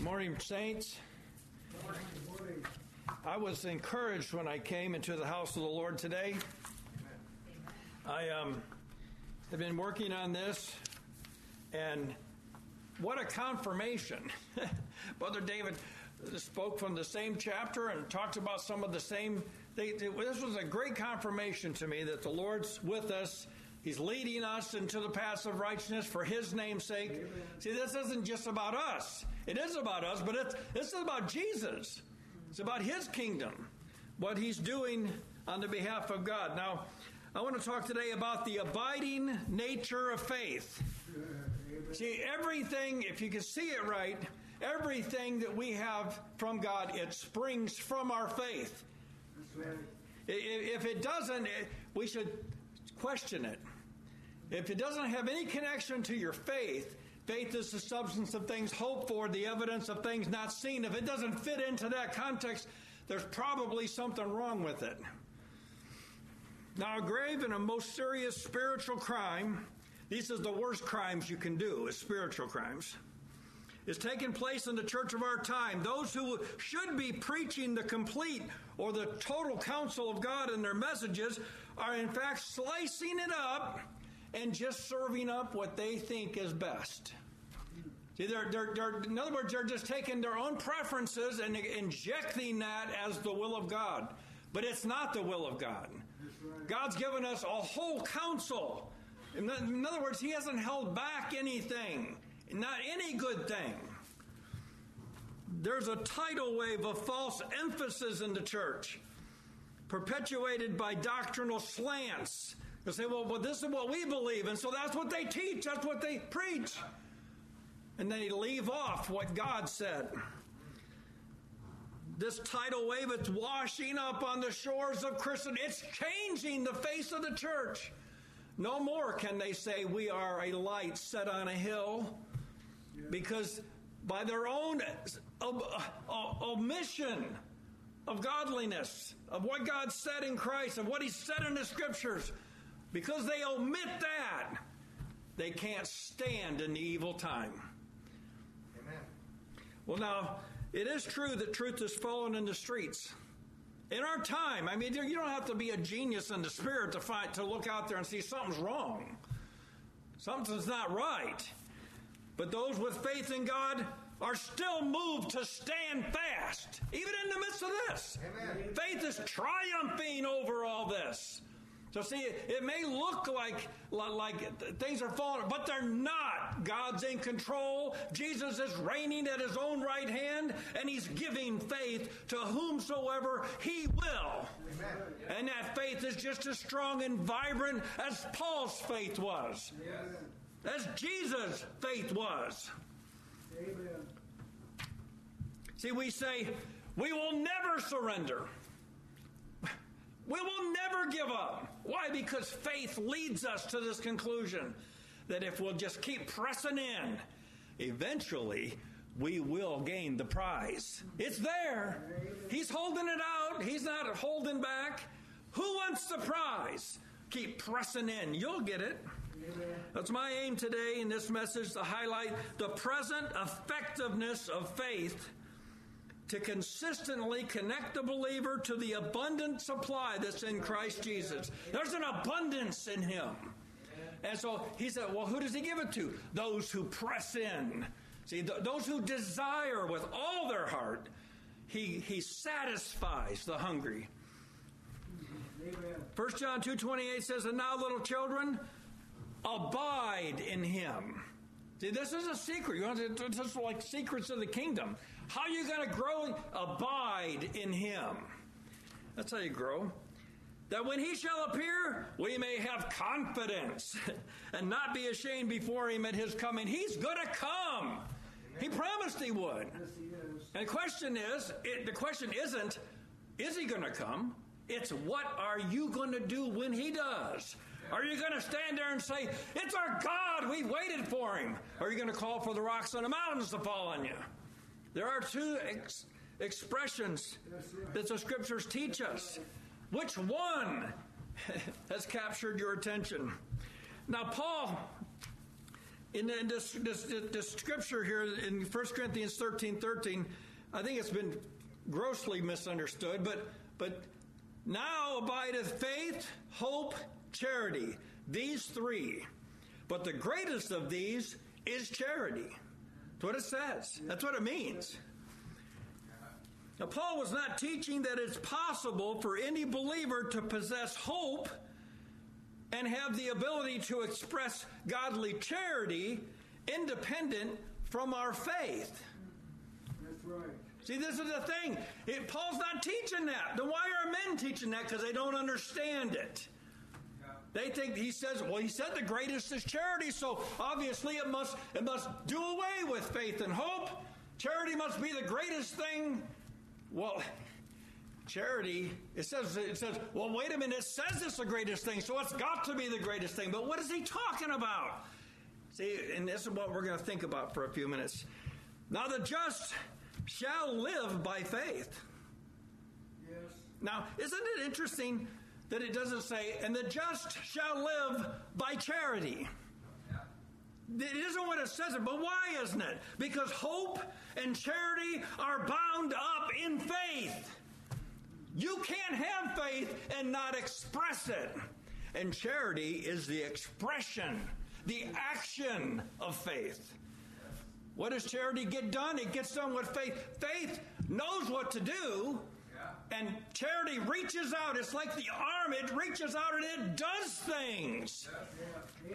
Good morning, saints. I was encouraged when I came into the house of the Lord today. I um, have been working on this, and what a confirmation. Brother David spoke from the same chapter and talked about some of the same. They, this was a great confirmation to me that the Lord's with us He's leading us into the paths of righteousness for His name's sake. Amen. See, this isn't just about us. It is about us, but it's, this is about Jesus. It's about His kingdom, what He's doing on the behalf of God. Now, I want to talk today about the abiding nature of faith. See, everything, if you can see it right, everything that we have from God, it springs from our faith. If it doesn't, we should question it. If it doesn't have any connection to your faith, faith is the substance of things hoped for, the evidence of things not seen. If it doesn't fit into that context, there's probably something wrong with it. Now, a grave and a most serious spiritual crime, these are the worst crimes you can do, is spiritual crimes is taking place in the church of our time. Those who should be preaching the complete or the total counsel of God in their messages are, in fact, slicing it up and just serving up what they think is best. See, they're, they're, they're, in other words, they're just taking their own preferences and injecting that as the will of God. But it's not the will of God. God's given us a whole counsel. In other words, He hasn't held back anything not any good thing. There's a tidal wave of false emphasis in the church, perpetuated by doctrinal slants. They say, well, well, this is what we believe, and so that's what they teach, that's what they preach. And they leave off what God said. This tidal wave, it's washing up on the shores of Christendom. It's changing the face of the church. No more can they say we are a light set on a hill because by their own uh, uh, omission of godliness, of what God said in Christ, of what He said in the Scriptures, because they omit that, they can't stand in the evil time. Amen. Well, now, it is true that truth is fallen in the streets. In our time, I mean, you don't have to be a genius in the spirit to find to look out there and see something's wrong. Something's not right. But those with faith in God are still moved to stand fast, even in the midst of this. Amen. Faith is triumphing over all this. So see, it may look like, like things are falling, but they're not. God's in control. Jesus is reigning at his own right hand, and he's giving faith to whomsoever he will. Amen. And that faith is just as strong and vibrant as Paul's faith was. Yes as Jesus' faith was. Amen. See, we say, we will never surrender. We will never give up. Why? Because faith leads us to this conclusion that if we'll just keep pressing in, eventually we will gain the prize. It's there. He's holding it out, He's not holding back. Who wants the prize? Keep pressing in. You'll get it. That's my aim today in this message to highlight the present effectiveness of faith to consistently connect the believer to the abundant supply that's in Christ Jesus. There's an abundance in Him. And so he said, Well, who does He give it to? Those who press in. See, th- those who desire with all their heart, He, he satisfies the hungry. 1 John 2.28 says, And now, little children, abide in him. See, this is a secret. You want to just like secrets of the kingdom. How are you going to grow? Abide in him. That's how you grow. That when he shall appear, we may have confidence and not be ashamed before him at his coming. He's going to come. He promised he would. Yes, he and the question is, it, the question isn't, is he going to come? It's what are you going to do when he does? Are you going to stand there and say, It's our God, we waited for him? Or are you going to call for the rocks and the mountains to fall on you? There are two ex- expressions that the scriptures teach us. Which one has captured your attention? Now, Paul in, this, this, this, scripture here in 1 Corinthians 13 13, I think it's been grossly misunderstood, but, but now abideth faith, hope, charity, these three. But the greatest of these is charity. That's what it says. That's what it means. Now, Paul was not teaching that it's possible for any believer to possess hope and have the ability to express godly charity independent from our faith. That's right. See, this is the thing. It, Paul's not teaching that. Then why are men teaching that? Because they don't understand it. They think he says, well, he said the greatest is charity, so obviously it must it must do away with faith and hope. Charity must be the greatest thing. Well, charity, it says it says, well, wait a minute, it says it's the greatest thing, so it's got to be the greatest thing. But what is he talking about? See, and this is what we're going to think about for a few minutes. Now the just shall live by faith. Yes. Now, isn't it interesting that it doesn't say, and the just shall live by charity? It isn't what it says, but why isn't it? Because hope and charity are bound up in faith. You can't have faith and not express it. And charity is the expression, the action of faith. What does charity get done? It gets done with faith. Faith knows what to do, and charity reaches out. It's like the arm, it reaches out and it does things.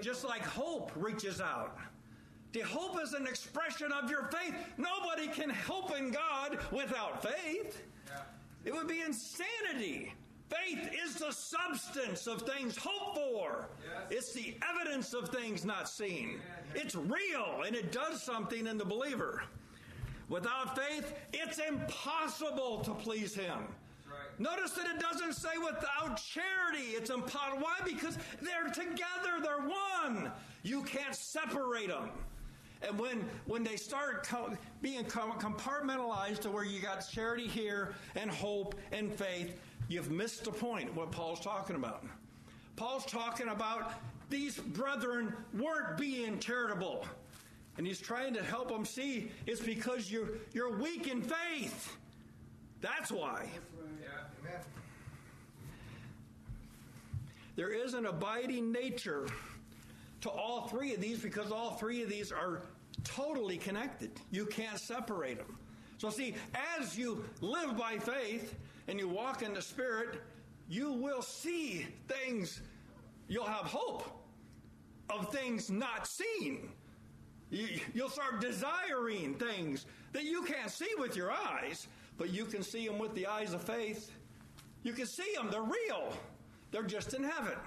Just like hope reaches out. The hope is an expression of your faith. Nobody can hope in God without faith. It would be insanity. Faith is the substance of things hoped for. It's the evidence of things not seen. It's real and it does something in the believer. Without faith, it's impossible to please Him. Notice that it doesn't say without charity, it's impossible. Why? Because they're together, they're one. You can't separate them. And when, when they start co- being compartmentalized to where you got charity here and hope and faith, You've missed the point what Paul's talking about. Paul's talking about these brethren weren't being charitable. And he's trying to help them see it's because you're, you're weak in faith. That's why. There is an abiding nature to all three of these because all three of these are totally connected. You can't separate them. So, see, as you live by faith, and you walk in the Spirit, you will see things, you'll have hope of things not seen. You, will start desiring things that you can't see with your eyes, but you can see them with the eyes of faith. You can see them, they're real, they're just in heaven.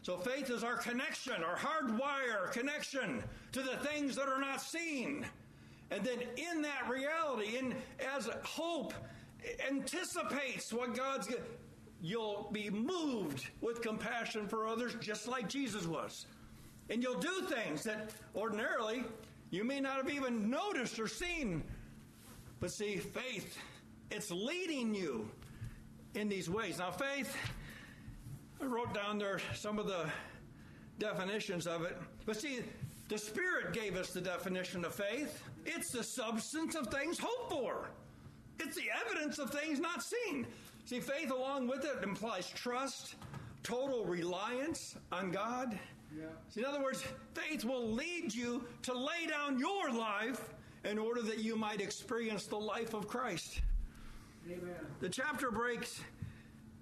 So faith is our connection, our hardwire connection to the things that are not seen. And then in that reality, in as hope anticipates what God's You'll be moved with compassion for others just like Jesus was. And you'll do things that ordinarily you may not have even noticed or seen. But see, faith, it's leading you in these ways. Now, faith, I wrote down there some of the definitions of it. But see, the Spirit gave us the definition of faith it's the substance of things hoped for. It's the evidence of things not seen. See, faith along with it implies trust, total reliance on God. Yeah. See, in other words, faith will lead you to lay down your life in order that you might experience the life of Christ. Amen. The chapter breaks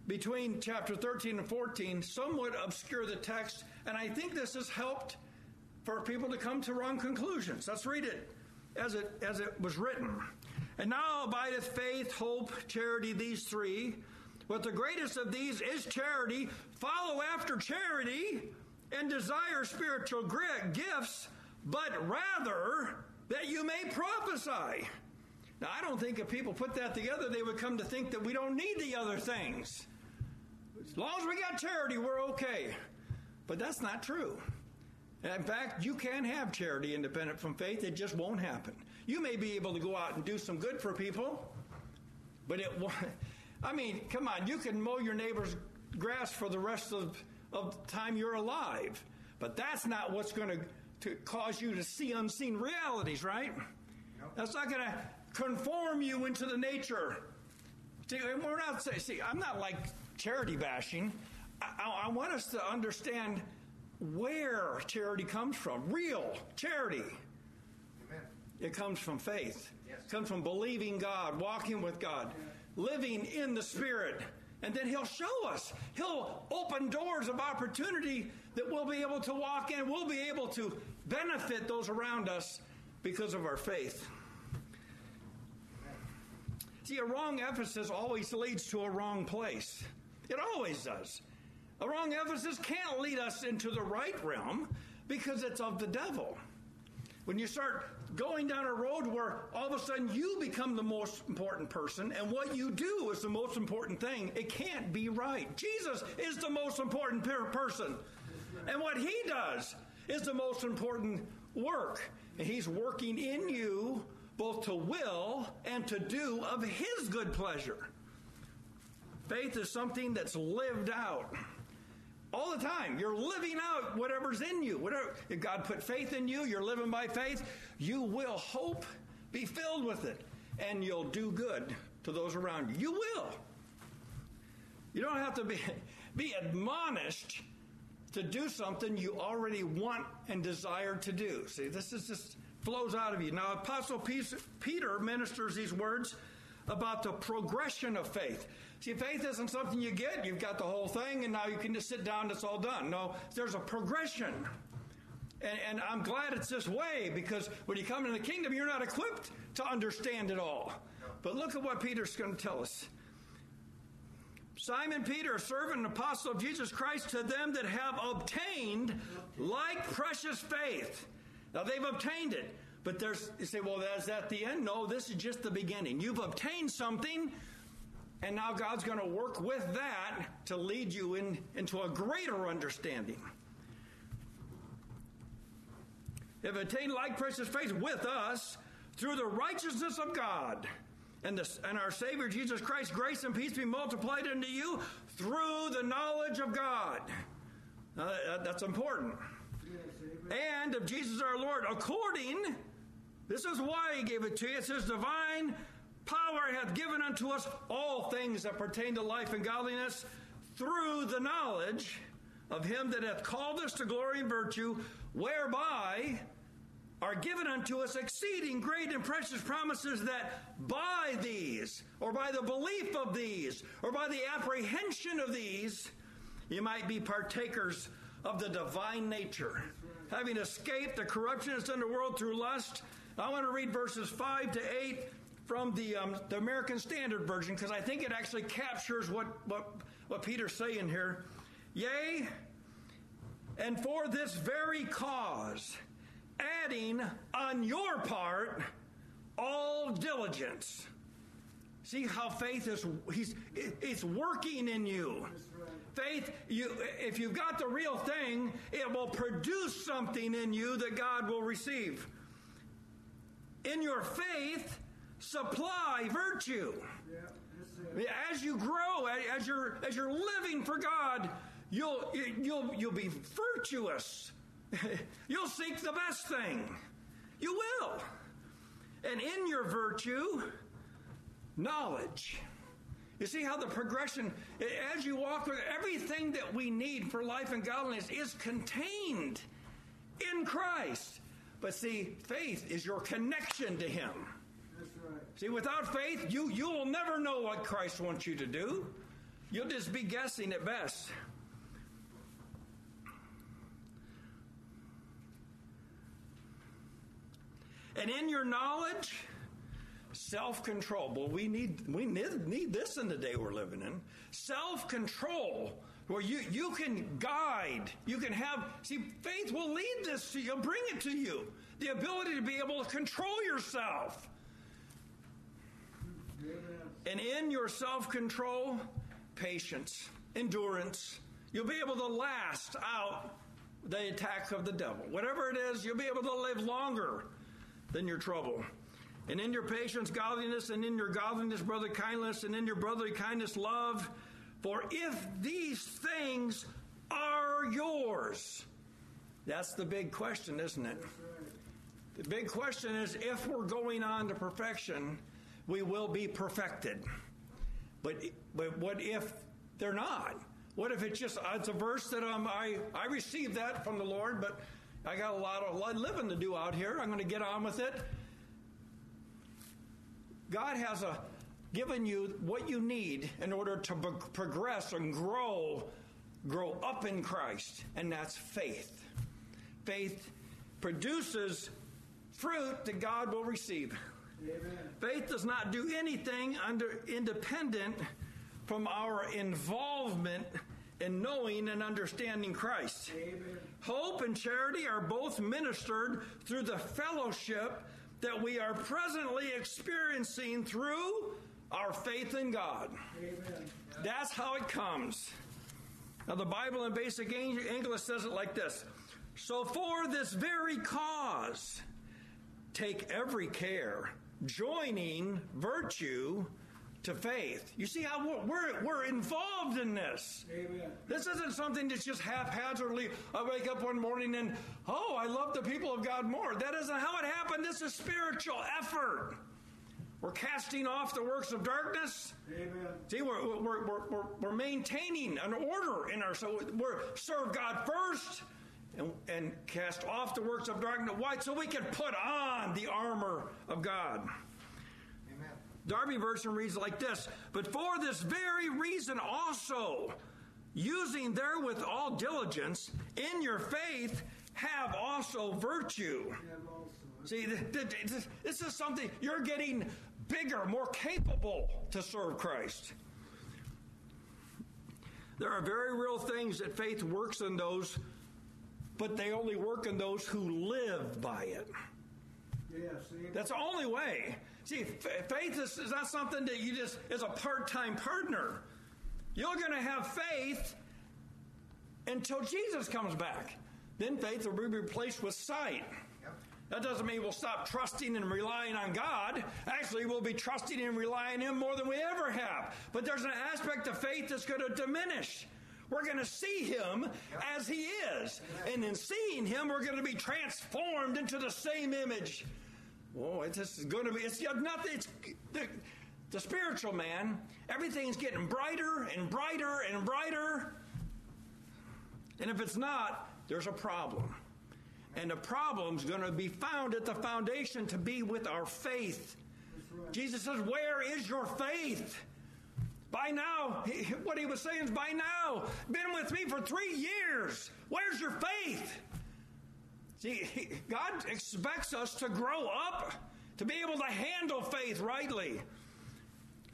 between chapter 13 and 14 somewhat obscure the text, and I think this has helped for people to come to wrong conclusions. Let's read it as it as it was written. And now abideth faith, hope, charity, these three. But the greatest of these is charity. Follow after charity and desire spiritual gifts, but rather that you may prophesy. Now, I don't think if people put that together, they would come to think that we don't need the other things. As long as we got charity, we're okay. But that's not true. In fact, you can have charity independent from faith, it just won't happen. You may be able to go out and do some good for people, but it won't. I mean, come on, you can mow your neighbor's grass for the rest of, of the time you're alive, but that's not what's going to to cause you to see unseen realities, right? That's not going to conform you into the nature. See, we're not saying, see, I'm not like charity bashing. I, I, I want us to understand where charity comes from. Real charity. Amen. It comes from faith. Yes. It comes from believing God, walking with God, living in the Spirit. And then He'll show us. He'll open doors of opportunity that we'll be able to walk in. We'll be able to benefit those around us because of our faith. See, a wrong emphasis always leads to a wrong place. It always does. A wrong emphasis can't lead us into the right realm because it's of the devil. When you start going down a road where all of a sudden you become the most important person and what you do is the most important thing, it can't be right. Jesus is the most important person. And what he does is the most important work. And he's working in you both to will and to do of his good pleasure. Faith is something that's lived out all the time. You're living out whatever's in you. Whatever if God put faith in you, you're living by faith, you will hope, be filled with it, and you'll do good to those around you. You will. You don't have to be be admonished to do something you already want and desire to do. See, this is just flows out of you. Now, Apostle Peter ministers these words about the progression of faith. See, faith isn't something you get, you've got the whole thing, and now you can just sit down, it's all done. No, there's a progression. And, and, I'm glad it's this way because when you come into the kingdom, you're not equipped to understand it all. But look at what Peter's going to tell us. Simon Peter, servant and apostle of Jesus Christ, to them that have obtained like precious faith. Now they've obtained it, but there's you say, well, is that the end? No, this is just the beginning. You've obtained something, and now God's going to work with that to lead you in, into a greater understanding. Have attained like precious faith with us through the righteousness of God and, the, and our Savior Jesus Christ, grace and peace be multiplied unto you through the knowledge of God. Now, that, that's important. And of Jesus our Lord, according, this is why he gave it to you. It says, divine power hath given unto us all things that pertain to life and godliness through the knowledge of him that hath called us to glory and virtue, whereby are given unto us exceeding great and precious promises that by these, or by the belief of these, or by the apprehension of these, you might be partakers of the divine nature, having escaped the corruption that's in the world through lust. I want to read verses 5 to 8 from the, um, the American Standard Version because I think it actually captures what, what, what Peter's saying here. Yea, and for this very cause, adding on your part all diligence. See how faith is he's it's working in you. Faith, you if you've got the real thing, it will produce something in you that God will receive. In your faith, supply virtue. As you grow, as you're as you're living for God, you'll you'll you'll be virtuous. You'll seek the best thing. You will. And in your virtue, knowledge. You see how the progression, as you walk with everything that we need for life and godliness is contained in Christ. But see, faith is your connection to Him. Right. See, without faith, you, you will never know what Christ wants you to do. You'll just be guessing at best. And in your knowledge, self control. Well, we need we need, need this in the day we're living in. Self control, where you you can guide, you can have. See, faith will lead this to you, bring it to you. The ability to be able to control yourself. And in your self control, patience, endurance, you'll be able to last out the attack of the devil. Whatever it is, you'll be able to live longer than your trouble. And in your patience, godliness, and in your godliness, brotherly kindness, and in your brotherly kindness, love. For if these things are yours, That's the big question, isn't it? The big question is if we're going on to perfection, we will be perfected. But but what if they're not? What if it's just it's a verse that um, I I received that from the Lord, but I got a lot of living to do out here. I'm going to get on with it. God has a given you what you need in order to pro- progress and grow grow up in Christ, and that's faith. Faith produces fruit that God will receive. Amen. Faith does not do anything under independent from our involvement in knowing and understanding Christ. Amen. Hope and charity are both ministered through the fellowship that we are presently experiencing through our faith in God. Amen. That's how it comes. Now, the Bible in basic English says it like this So, for this very cause, take every care, joining virtue to faith. You see how we're, we're, we're involved in this. Amen. This isn't something that's just haphazardly. I wake up one morning and, oh, I love the people of God more. That isn't how it happened. This is spiritual effort. We're casting off the works of darkness. Amen. See, we're, we're, we're, we're, we're maintaining an order in our, so we're serve God first and, and cast off the works of darkness. Why? So we can put on the armor of God. Darby version reads like this But for this very reason also, using therewith all diligence, in your faith have also virtue. See, th- th- th- this is something you're getting bigger, more capable to serve Christ. There are very real things that faith works in those, but they only work in those who live by it. Yes. That's the only way. See, f- faith is, is not something that you just is a part-time partner. You're going to have faith until Jesus comes back. Then faith will be replaced with sight. That doesn't mean we'll stop trusting and relying on God. Actually, we'll be trusting and relying on Him more than we ever have. But there's an aspect of faith that's going to diminish. We're going to see Him as He is. And in seeing Him, we're going to be transformed into the same image. Oh, it's just going to be, it's nothing, it's the, the spiritual man, everything's getting brighter and brighter and brighter. And if it's not, there's a problem. And the problem's going to be found at the foundation to be with our faith. Right. Jesus says, Where is your faith? By now, he- what he was saying is, by now, been with me for three years. Where's your faith? See, God expects us to grow up, to be able to handle faith rightly.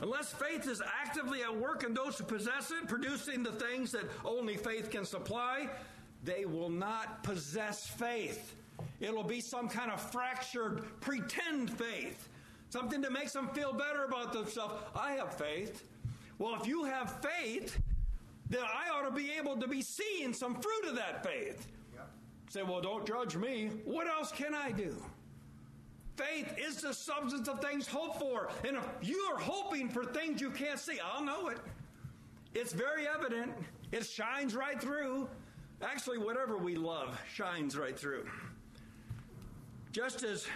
Unless faith is actively at work in those who possess it, producing the things that only faith can supply, they will not possess faith. It'll be some kind of fractured pretend faith, something that makes them feel better about themselves. I have faith. Well, if you have faith, then I ought to be able to be seeing some fruit of that faith. Say, well, don't judge me. What else can I do? Faith is the substance of things hoped for. And if you are hoping for things you can't see, I'll know it. It's very evident. It shines right through. Actually, whatever we love shines right through. Just as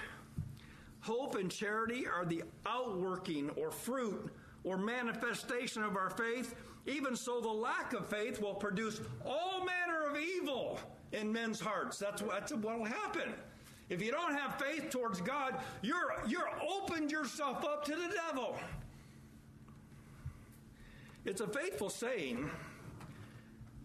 hope and charity are the outworking or fruit or manifestation of our faith, even so the lack of faith will produce all manner of evil in men's hearts. That's, that's what will happen. If you don't have faith towards God, you're, you're opened yourself up to the devil. It's a faithful saying.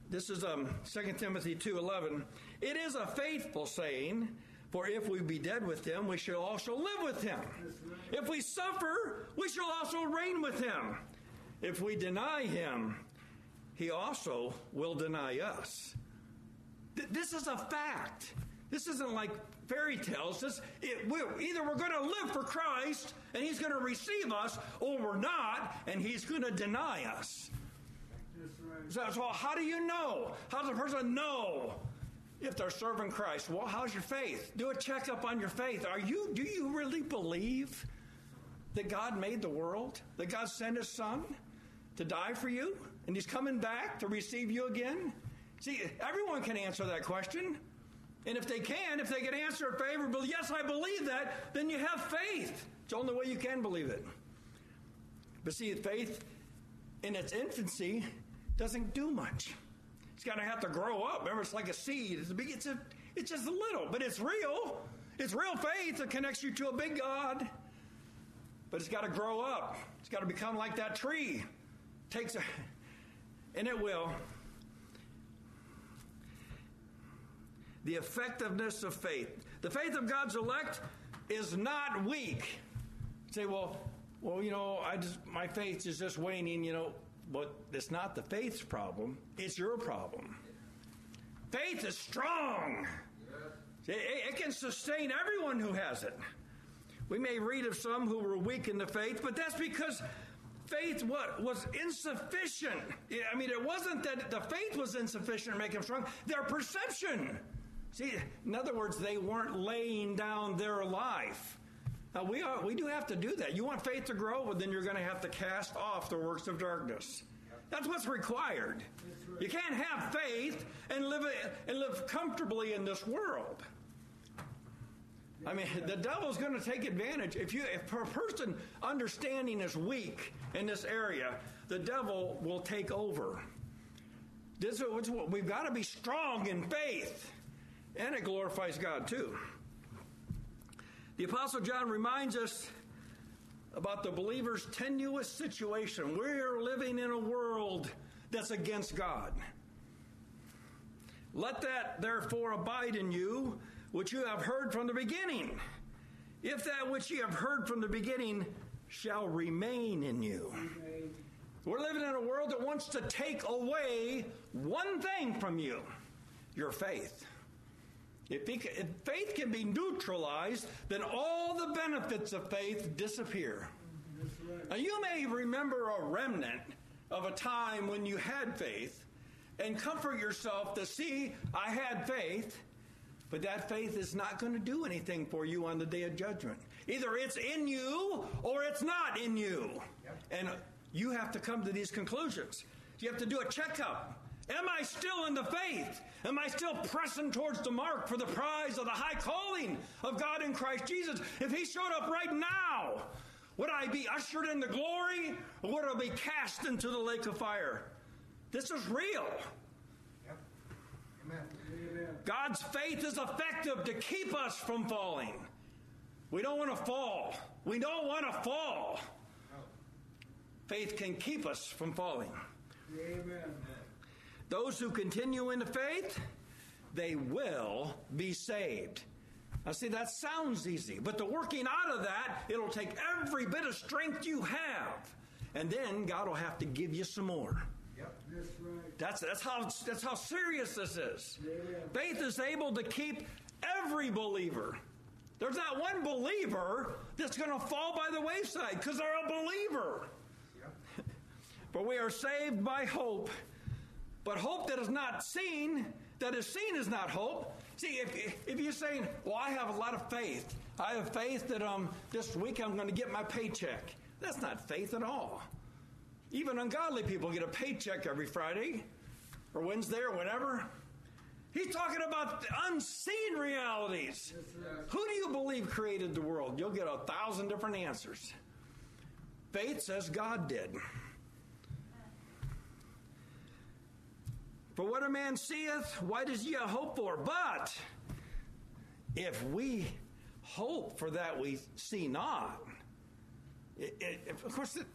This is um, 2 Timothy 2.11. It is a faithful saying, for if we be dead with him, we shall also live with him. If we suffer, we shall also reign with him. If we deny him, he also will deny us. Th- This is a fact. This isn't like fairy tales. This, it, we either we're going to live for Christ and He's going to receive us, or we're not, and He's going to deny us. Right. So, so how do you know? How does a person know if they're serving Christ? Well, how's your faith? Do a checkup on your faith. Are you? Do you really believe that God made the world? That God sent His Son to die for you, and He's coming back to receive you again? See, everyone can answer that question. And if they can, if they can answer it favorably, yes, I believe that, then you have faith. It's the only way you can believe it. But see, faith in its infancy doesn't do much. It's got to have to grow up. Remember, it's like a seed. It's, a big, it's, a, it's just a little, but it's real. It's real faith that connects you to a big God. But it's got to grow up. It's got to become like that tree. Takes a, and it will. The effectiveness of faith. The faith of God's elect is not weak. You say, well, well, you know, I just my faith is just waning, you know, but it's not the faith's problem, it's your problem. Faith is strong. It, it can sustain everyone who has it. We may read of some who were weak in the faith, but that's because faith what was insufficient. I mean, it wasn't that the faith was insufficient to make them strong. Their perception. See, in other words, they weren't laying down their life. Now, we, are, we do have to do that. You want faith to grow, well, then you're going to have to cast off the works of darkness. That's what's required. You can't have faith and live, and live comfortably in this world. I mean, the devil's going to take advantage. If you, if a person understanding is weak in this area, the devil will take over. This is we've got to be strong in faith, and it glorifies God too. The Apostle John reminds us about the believer's tenuous situation. We're living in a world that's against God. Let that therefore abide in you, which you have heard from the beginning. If that which you have heard from the beginning shall remain in you. We're living in a world that wants to take away one thing from you your faith. If, if, faith can be neutralized, then all the benefits of faith disappear. Right. Now, you may remember a remnant of a time when you had faith and comfort yourself to see, I had faith, but that faith is not going to do anything for you on the day of judgment. Either it's in you or it's not in you. Yep. And you have to come to these conclusions. You have to do a checkup. Am I still in the faith? Am I still pressing towards the mark for the prize of the high calling of God in Christ Jesus? If He showed up right now, would I be ushered into glory or would I be cast into the lake of fire? This is real. Yep. Amen. God's faith is effective to keep us from falling. We don't want to fall. We don't want to fall. Faith can keep us from falling. Amen. Those who continue in the faith, they will be saved. Now, see, that sounds easy, but the working out of that, it'll take every bit of strength you have. And then God will have to give you some more. Yep, that's right. That's, that's, how, that's how serious this is. Yeah. Faith is able to keep every believer. There's not one believer that's going to fall by the wayside because they're a believer. Yep. For we are saved by hope but hope that is not seen, that is seen is not hope. See, if, if you're saying, well, I have a lot of faith, I have faith that um, this week I'm going to get my paycheck. That's not faith at all. Even ungodly people get a paycheck every Friday or Wednesday or whenever. He's talking about unseen realities. Who do you believe created the world? You'll get a thousand different answers. Faith says God did. For what a man seeth, why does he hope for? But if we hope for that we see not, it, it, of course, it,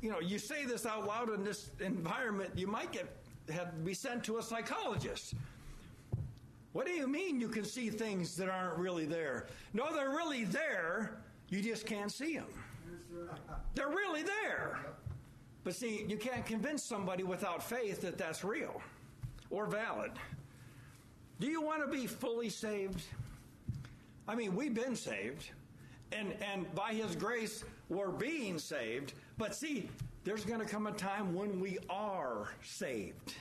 you know, you say this out loud in this environment, you might get have be sent to a psychologist. What do you mean you can see things that aren't really there? No, they're really there. You just can't see them. They're really there. But see, you can't convince somebody without faith that that's real or valid. Do you want to be fully saved? I mean, we've been saved, and, and by His grace, we're being saved. But see, there's going to come a time when we are saved.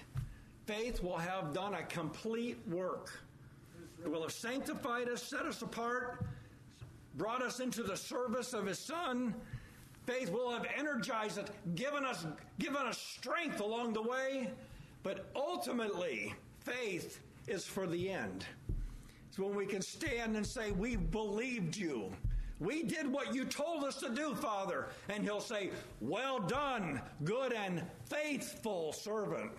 Faith will have done a complete work. It will have sanctified us, set us apart, brought us into the service of His Son. Faith will have energized us, given us, given us strength along the way. But ultimately, faith is for the end. It's when we can stand and say, We believed you. We did what you told us to do, Father. And he'll say, Well done, good and faithful servant.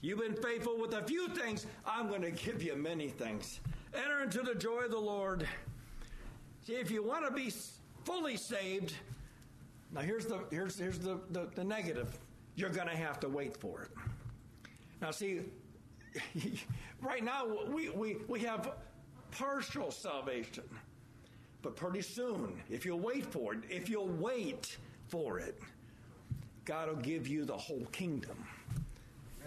You've been faithful with a few things. I'm going to give you many things. Enter into the joy of the Lord. See, if you want to be fully saved, now here's the here's here's the, the, the negative. You're going to have to wait for it. Now, see, right now we, we, we have partial salvation. But pretty soon, if you'll wait for it, if you'll wait for it, God will give you the whole kingdom.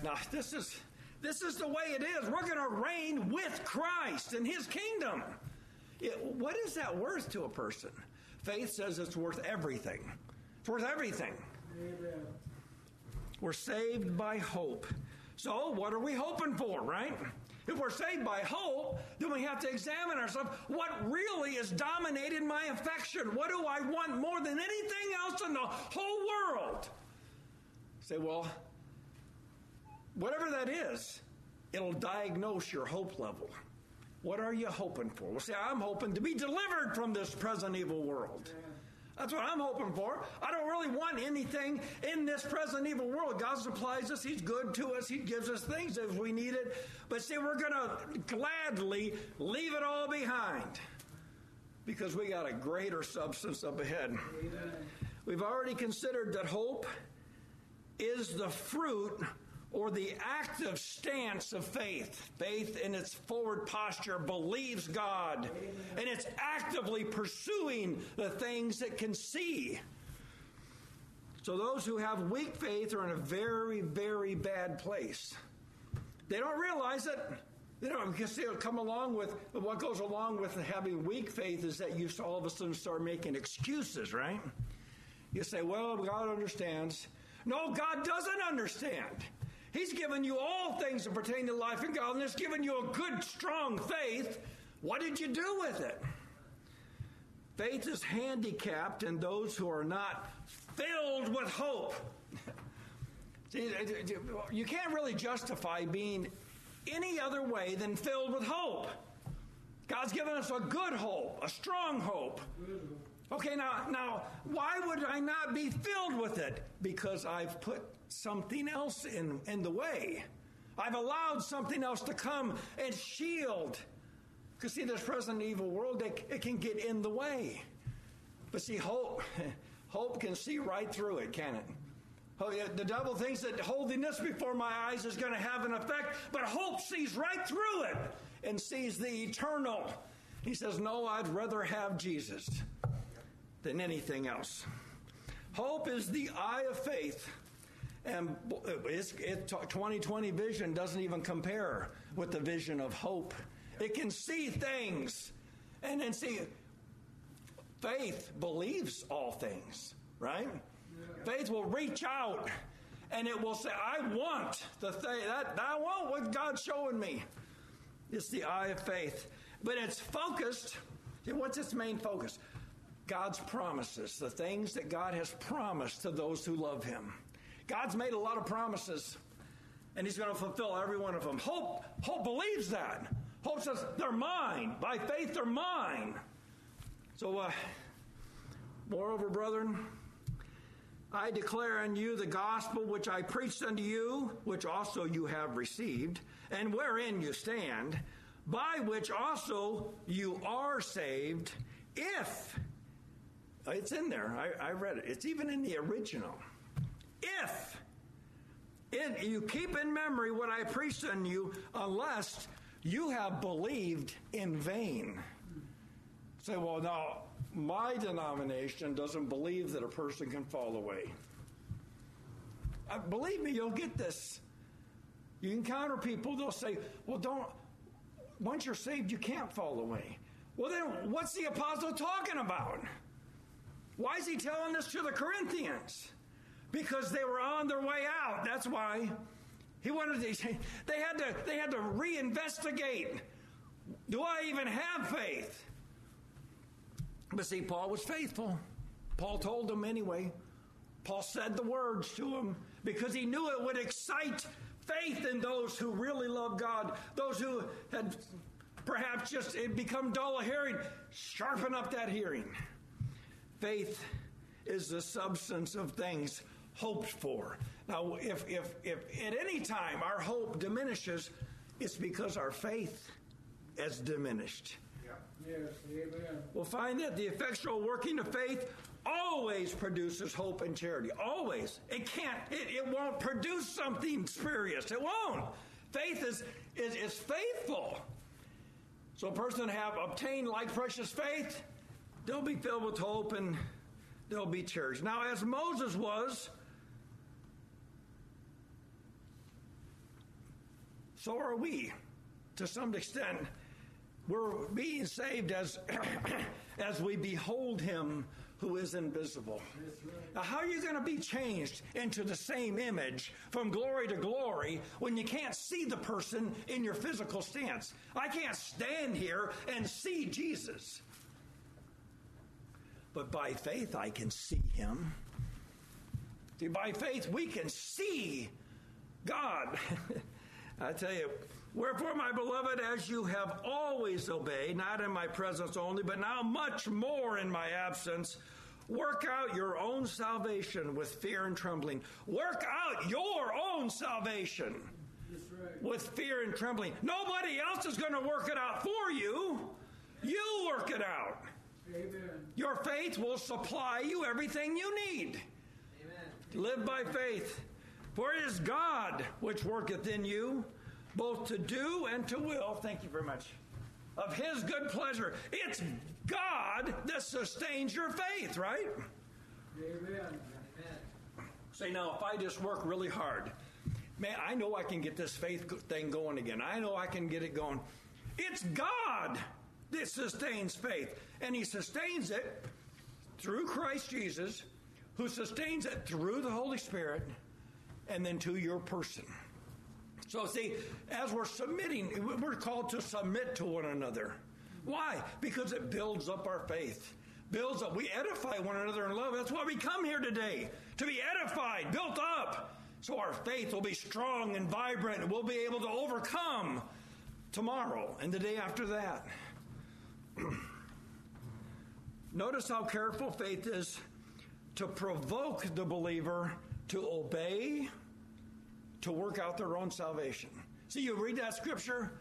Now, this is this is the way it is. We're going to reign with Christ in His kingdom. It, what is that worth to a person? Faith says it's worth everything. It's worth everything. Amen. We're saved by hope. So, what are we hoping for, right? If we're saved by hope, then we have to examine ourselves. What really is dominating my affection? What do I want more than anything else in the whole world? Say, well, whatever that is, it'll diagnose your hope level. What are you hoping for? Well, say, I'm hoping to be delivered from this present evil world. That's what I'm hoping for. I don't really want anything in this present evil world. God supplies us. He's good to us. He gives us things if we need it. But see, we're going to gladly leave it all behind because we got a greater substance up ahead. We've already considered that hope is the fruit or the active stance of faith. Faith in its forward posture believes God and it's actively pursuing the things it can see. So those who have weak faith are in a very, very bad place. They don't realize it. They don't because they'll come along with what goes along with having weak faith is that you all of a sudden start making excuses, right? You say, well, God understands. No, God doesn't understand. He's given you all things that pertain to life and godliness, given you a good, strong faith. What did you do with it? Faith is handicapped in those who are not filled with hope. You can't really justify being any other way than filled with hope. God's given us a good hope, a strong hope. Okay, now, now, why would I not be filled with it? Because I've put something else in, in the way. I've allowed something else to come and shield. Because, see, this present evil world, it, it can get in the way. But, see, hope, hope can see right through it, can it? Oh, the devil thinks that holding this before my eyes is going to have an effect, but hope sees right through it and sees the eternal. He says, No, I'd rather have Jesus than anything else. Hope is the eye of faith. And it's, it, 2020 vision doesn't even compare with the vision of hope. It can see things and then see. Faith believes all things, right? Faith will reach out and it will say, I want the thing that I want what God's showing me. It's the eye of faith. But it's focused. What's its main focus? God's promises, the things that God has promised to those who love Him. God's made a lot of promises, and He's going to fulfill every one of them. Hope, hope believes that. Hope says they're mine. By faith, they're mine. So, uh, moreover, brethren, I declare unto you the gospel which I preached unto you, which also you have received, and wherein you stand, by which also you are saved, if it's in there. I, I read it. It's even in the original. If in, you keep in memory what I preached unto you, unless you have believed in vain. Say, well, now my denomination doesn't believe that a person can fall away. Uh, believe me, you'll get this. You encounter people, they'll say, well, don't, once you're saved, you can't fall away. Well, then, what's the apostle talking about? Why is he telling this to the Corinthians? Because they were on their way out. That's why. He wanted to, they had to they had to reinvestigate. Do I even have faith? But see, Paul was faithful. Paul told them anyway. Paul said the words to them because he knew it would excite faith in those who really love God, those who had perhaps just become dull of hearing, sharpen up that hearing. Faith is the substance of things hoped for. Now, if, if, if at any time our hope diminishes, it's because our faith has diminished. Yeah. Yes, amen. We'll find that the effectual working of faith always produces hope and charity. Always. It can't, it, it won't produce something spurious. It won't. Faith is, is, is faithful. So a person have obtained like precious faith, they'll be filled with hope and they'll be cherished. Now, as Moses was, so are we to some extent. We're being saved as, as we behold him who is invisible. Now, how are you going to be changed into the same image from glory to glory when you can't see the person in your physical stance? I can't stand here and see Jesus. But by faith, I can see him. See, by faith, we can see God. I tell you, wherefore, my beloved, as you have always obeyed, not in my presence only, but now much more in my absence, work out your own salvation with fear and trembling. Work out your own salvation right. with fear and trembling. Nobody else is going to work it out for you. You work it out. Amen. Your faith will supply you everything you need. Live by faith. For it is God which worketh in you, both to do and to will. Thank you very much. Of his good pleasure. It's God that sustains your faith, right? Amen. Say, now, if I just work really hard, man, I know I can get this faith thing going again. I know I can get it going. It's God that sustains faith. And he sustains it through Christ Jesus, who sustains it through the Holy Spirit, and then to your person. So, see, as we're submitting, we're called to submit to one another. Why? Because it builds up our faith. Builds up. We edify one another in love. That's why we come here today to be edified, built up, so our faith will be strong and vibrant. and We'll be able to overcome tomorrow and the day after that. Notice how careful faith is to provoke the believer to obey, to work out their own salvation. See, you read that scripture,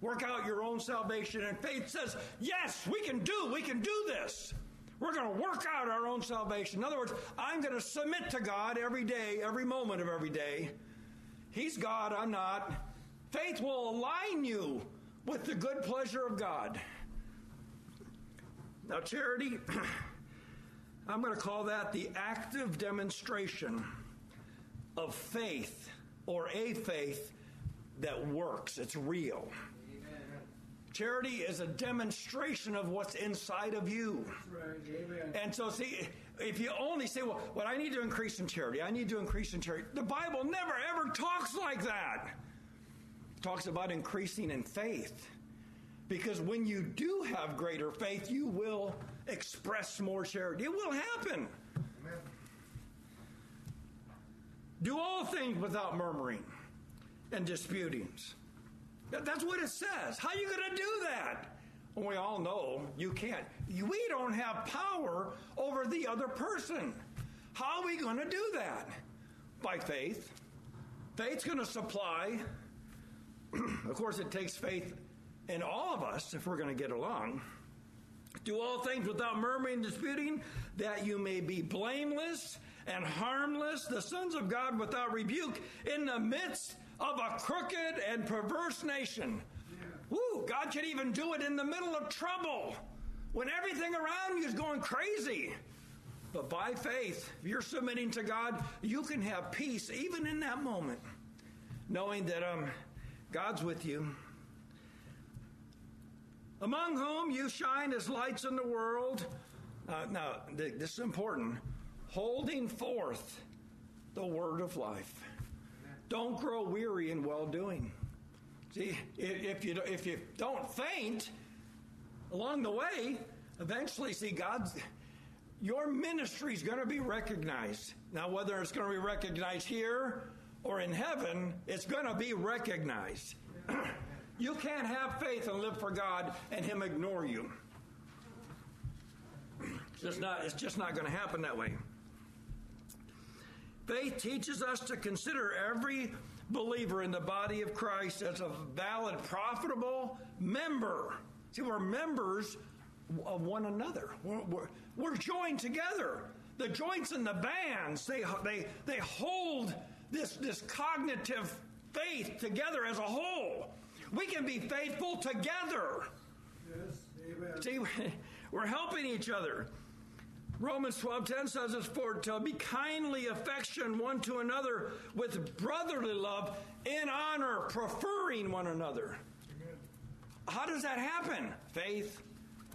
work out your own salvation, and faith says, Yes, we can do, we can do this. We're going to work out our own salvation. In other words, I'm going to submit to God every day, every moment of every day. He's God, I'm not. Faith will align you with the good pleasure of God. Now, charity, I'm going to call that the active demonstration of faith or a faith that works. It's real. Charity is a demonstration of what's inside of you. Right. Amen. And so, see, if you only say, well, well, I need to increase in charity, I need to increase in charity, the Bible never ever talks like that. It talks about increasing in faith. Because when you do have greater faith, you will express more charity. It will happen. Amen. Do all things without murmuring and disputings. That's what it says. How are you going to do that? We all know you can't. We don't have power over the other person. How are we going to do that? By faith. Faith's going to supply. of course, it takes faith in all of us if we're going to get along. Do all things without murmuring and disputing, that you may be blameless and harmless, the sons of God without rebuke, in the midst of a crooked and perverse nation. Woo, God can even do it in the middle of trouble when everything around you is going crazy. But by faith, if you're submitting to God, you can have peace even in that moment, knowing that um, God's with you among whom you shine as lights in the world. Uh, now, th- this is important. Holding forth the word of life. Don't grow weary in well doing. See, if you if you don't faint along the way, eventually, see God's your ministry is going to be recognized. Now, whether it's going to be recognized here or in heaven, it's going to be recognized. You can't have faith and live for God and Him ignore you. It's just not, it's just not going to happen that way. Faith teaches us to consider every believer in the body of Christ as a valid, profitable member. See, we're members of one another. We're, we're, we're joined together. The joints and the bands, they, they, they hold this, this cognitive faith together as a whole. We can be faithful together. Yes. Amen. See, we're helping each other. Romans 12:10 says it's for to be kindly affection one to another with brotherly love in honor, preferring one another. How does that happen? Faith.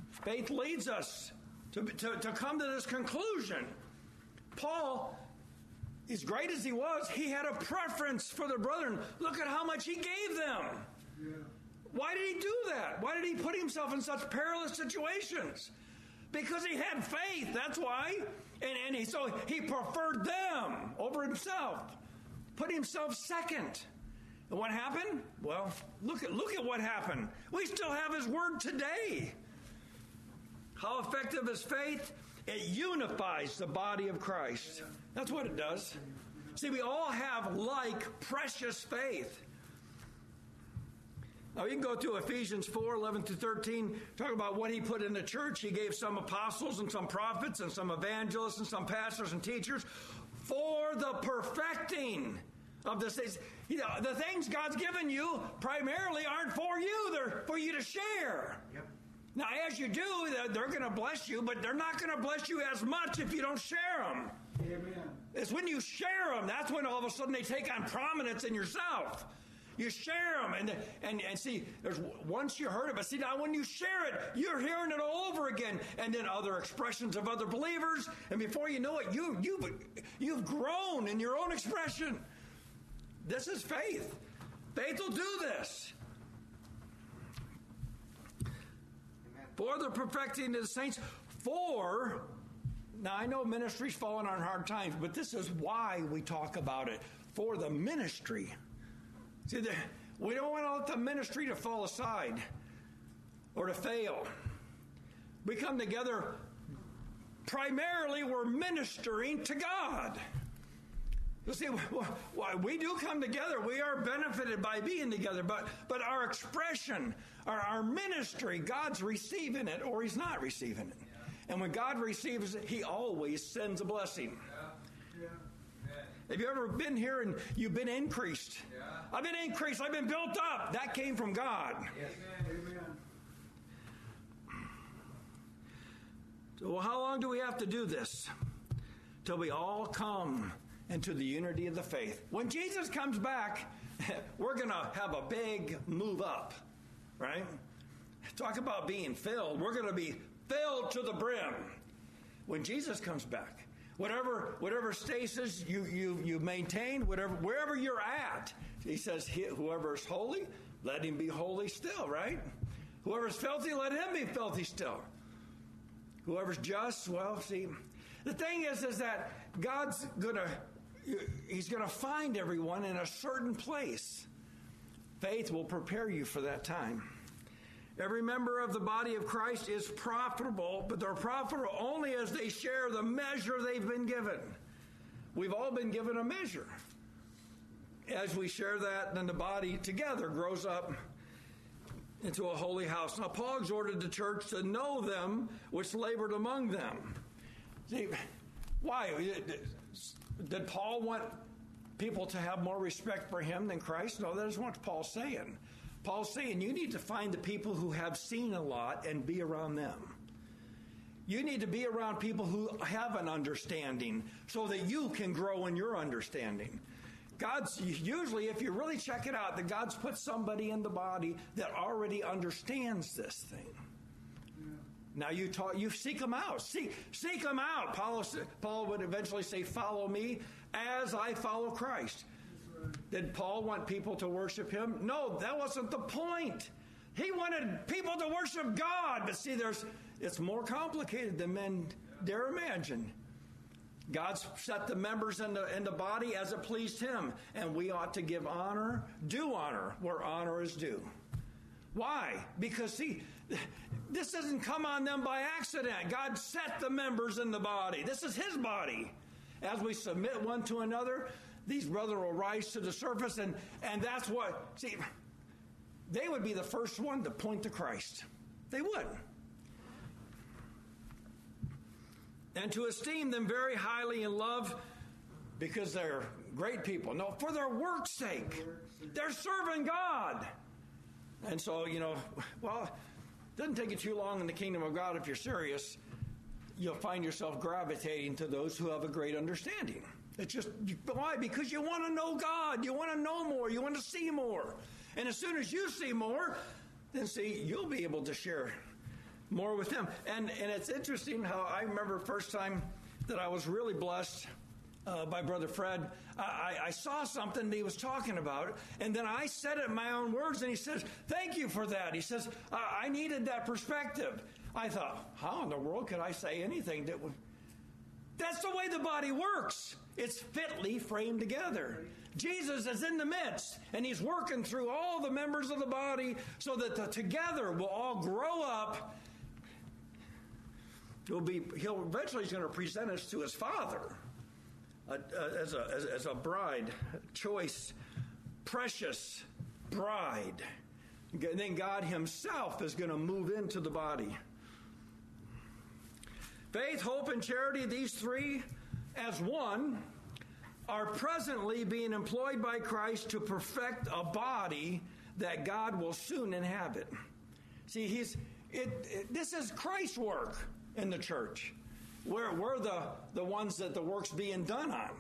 Faith leads us to, to, to come to this conclusion. Paul, as great as he was, he had a preference for the brethren. Look at how much he gave them. Yeah. Why did he do that? Why did he put himself in such perilous situations? Because he had faith, that's why. And, and he, so he preferred them over himself, put himself second. And what happened? Well, look at, look at what happened. We still have his word today. How effective is faith? It unifies the body of Christ. That's what it does. See, we all have like precious faith. Now, you can go to Ephesians 4 11 to 13, talk about what he put in the church. He gave some apostles and some prophets and some evangelists and some pastors and teachers for the perfecting of the things. You know, the things God's given you primarily aren't for you, they're for you to share. Yep. Now, as you do, they're, they're going to bless you, but they're not going to bless you as much if you don't share them. Amen. It's when you share them, that's when all of a sudden they take on prominence in yourself. You share them, and, and, and see, there's once you heard it, but see, now when you share it, you're hearing it all over again, and then other expressions of other believers, and before you know it, you, you've, you've grown in your own expression. This is faith. Faith will do this. For the perfecting of the saints, for now I know ministry's fallen on hard times, but this is why we talk about it. For the ministry. See, the, we don't want to let the ministry to fall aside or to fail. We come together primarily we're ministering to God. You see, we do come together. We are benefited by being together, but but our expression, our, our ministry, God's receiving it or He's not receiving it. And when God receives it, He always sends a blessing. Yeah. Have you ever been here and you've been increased? I've been increased. I've been built up. That came from God. Amen. So, well, how long do we have to do this? Till we all come into the unity of the faith. When Jesus comes back, we're going to have a big move up, right? Talk about being filled. We're going to be filled to the brim when Jesus comes back. Whatever, whatever stasis you, you, you maintain, whatever, wherever you're at, he says, whoever is holy, let him be holy still, right? Whoever's filthy, let him be filthy still. Whoever's just, well, see, the thing is, is that God's gonna, He's gonna find everyone in a certain place. Faith will prepare you for that time. Every member of the body of Christ is profitable, but they're profitable only as they share the measure they've been given. We've all been given a measure. As we share that, then the body together grows up into a holy house. Now, Paul exhorted the church to know them which labored among them. See, why? Did Paul want people to have more respect for him than Christ? No, that is what Paul's saying. Paul's saying you need to find the people who have seen a lot and be around them. You need to be around people who have an understanding so that you can grow in your understanding. God's usually, if you really check it out, that God's put somebody in the body that already understands this thing. Now you talk, you seek them out. Seek, seek them out. Paul, Paul would eventually say, "Follow me as I follow Christ." Did Paul want people to worship him? No, that wasn't the point. He wanted people to worship God. But see, there's it's more complicated than men dare imagine. God's set the members in the, in the body as it pleased him, and we ought to give honor, due honor, where honor is due. Why? Because, see, this doesn't come on them by accident. God set the members in the body. This is His body. As we submit one to another, these brothers will rise to the surface, and, and that's what, see, they would be the first one to point to Christ. They would. And to esteem them very highly in love because they're great people. No, for their work's sake. They're serving God. And so, you know, well, it doesn't take you too long in the kingdom of God if you're serious. You'll find yourself gravitating to those who have a great understanding. It's just, why? Because you want to know God. You want to know more. You want to see more. And as soon as you see more, then see, you'll be able to share more with them. And, and it's interesting how I remember first time that I was really blessed uh, by Brother Fred. I, I, saw something that he was talking about, and then I said it in my own words, and he says, Thank you for that. He says, I, I needed that perspective. I thought, How in the world could I say anything that would. That's the way the body works. It's fitly framed together. Jesus is in the midst, and he's working through all the members of the body so that the, together will all grow up. He'll be, he'll eventually he's going to present us to his Father uh, as, a, as, as, a bride, choice, precious bride. And then God Himself is going to move into the body. Faith, hope, and charity, these three as one, are presently being employed by Christ to perfect a body that God will soon inhabit. See, he's it, it, this is Christ's work in the church. We're, we're the, the ones that the work's being done on.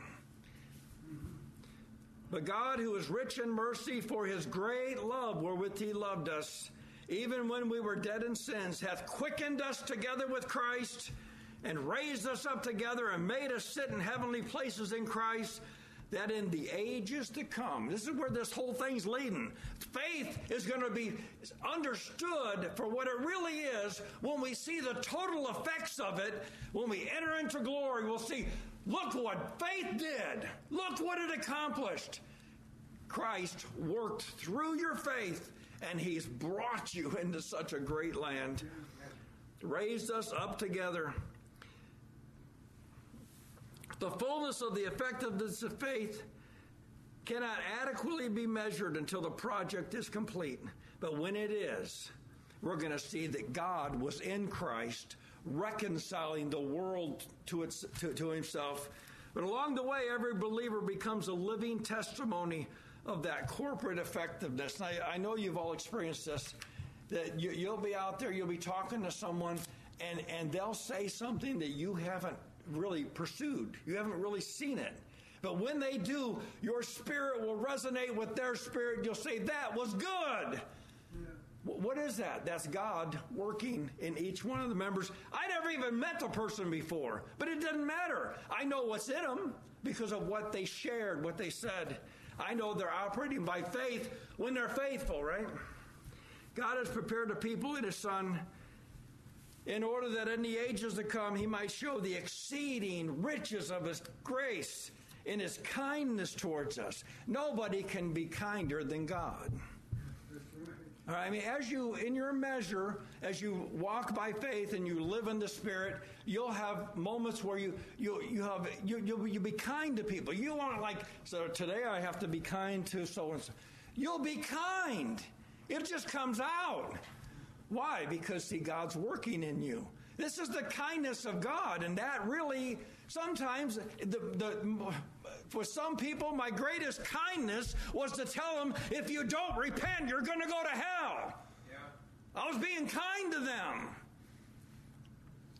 But God, who is rich in mercy for his great love wherewith he loved us, even when we were dead in sins, hath quickened us together with Christ and raised us up together and made us sit in heavenly places in Christ that in the ages to come, this is where this whole thing's leading. Faith is going to be understood for what it really is when we see the total effects of it. When we enter into glory, we'll see, look what faith did, look what it accomplished. Christ worked through your faith, and He's brought you into such a great land, raised us up together the fullness of the effectiveness of faith cannot adequately be measured until the project is complete. But when it is, we're going to see that God was in Christ reconciling the world to, its, to, to himself. But along the way, every believer becomes a living testimony of that corporate effectiveness. I, I know you've all experienced this that you, you'll be out there, you'll be talking to someone, and, and they'll say something that you haven't really pursued. You haven't really seen it. But when they do, your spirit will resonate with their spirit. You'll say, That was good. What is that? That's God working in each one of the members. I never even met the person before, but it doesn't matter. I know what's in them because of what they shared, what they said. I know they're operating by faith when they're faithful, right? God has prepared a people in His Son in order that in the ages to come he might show the exceeding riches of his grace in his kindness towards us. Nobody can be kinder than God. All right, I mean, as you, in your measure, as you walk by faith and you live in the Spirit, you'll have moments where you you you have you you you be kind to people. You aren't like so today I have to be kind to so and so. You'll be kind. It just comes out. Why? Because, see, God's working in you. This is the kindness of God, and that really sometimes the, the, for some people my greatest kindness was to tell them if you don't repent you're going to go to hell yeah. i was being kind to them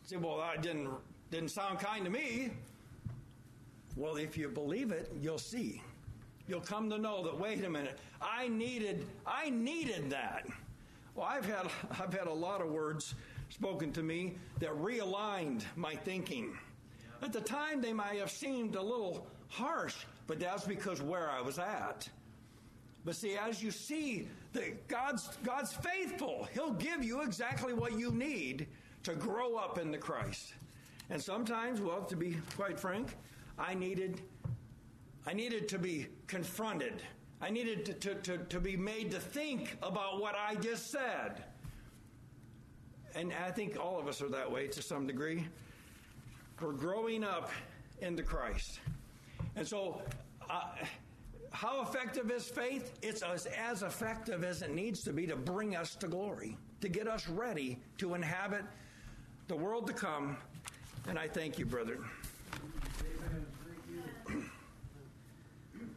say well i didn't didn't sound kind to me well if you believe it you'll see you'll come to know that wait a minute i needed i needed that well, I've had, I've had a lot of words spoken to me that realigned my thinking. At the time, they might have seemed a little harsh, but that's because where I was at. But see, as you see that God's, God's faithful, He'll give you exactly what you need to grow up in the Christ. And sometimes, well, to be quite frank, I needed, I needed to be confronted. I needed to, to, to, to be made to think about what I just said. And I think all of us are that way to some degree. We're growing up into Christ. And so, uh, how effective is faith? It's as, as effective as it needs to be to bring us to glory, to get us ready to inhabit the world to come. And I thank you, brethren.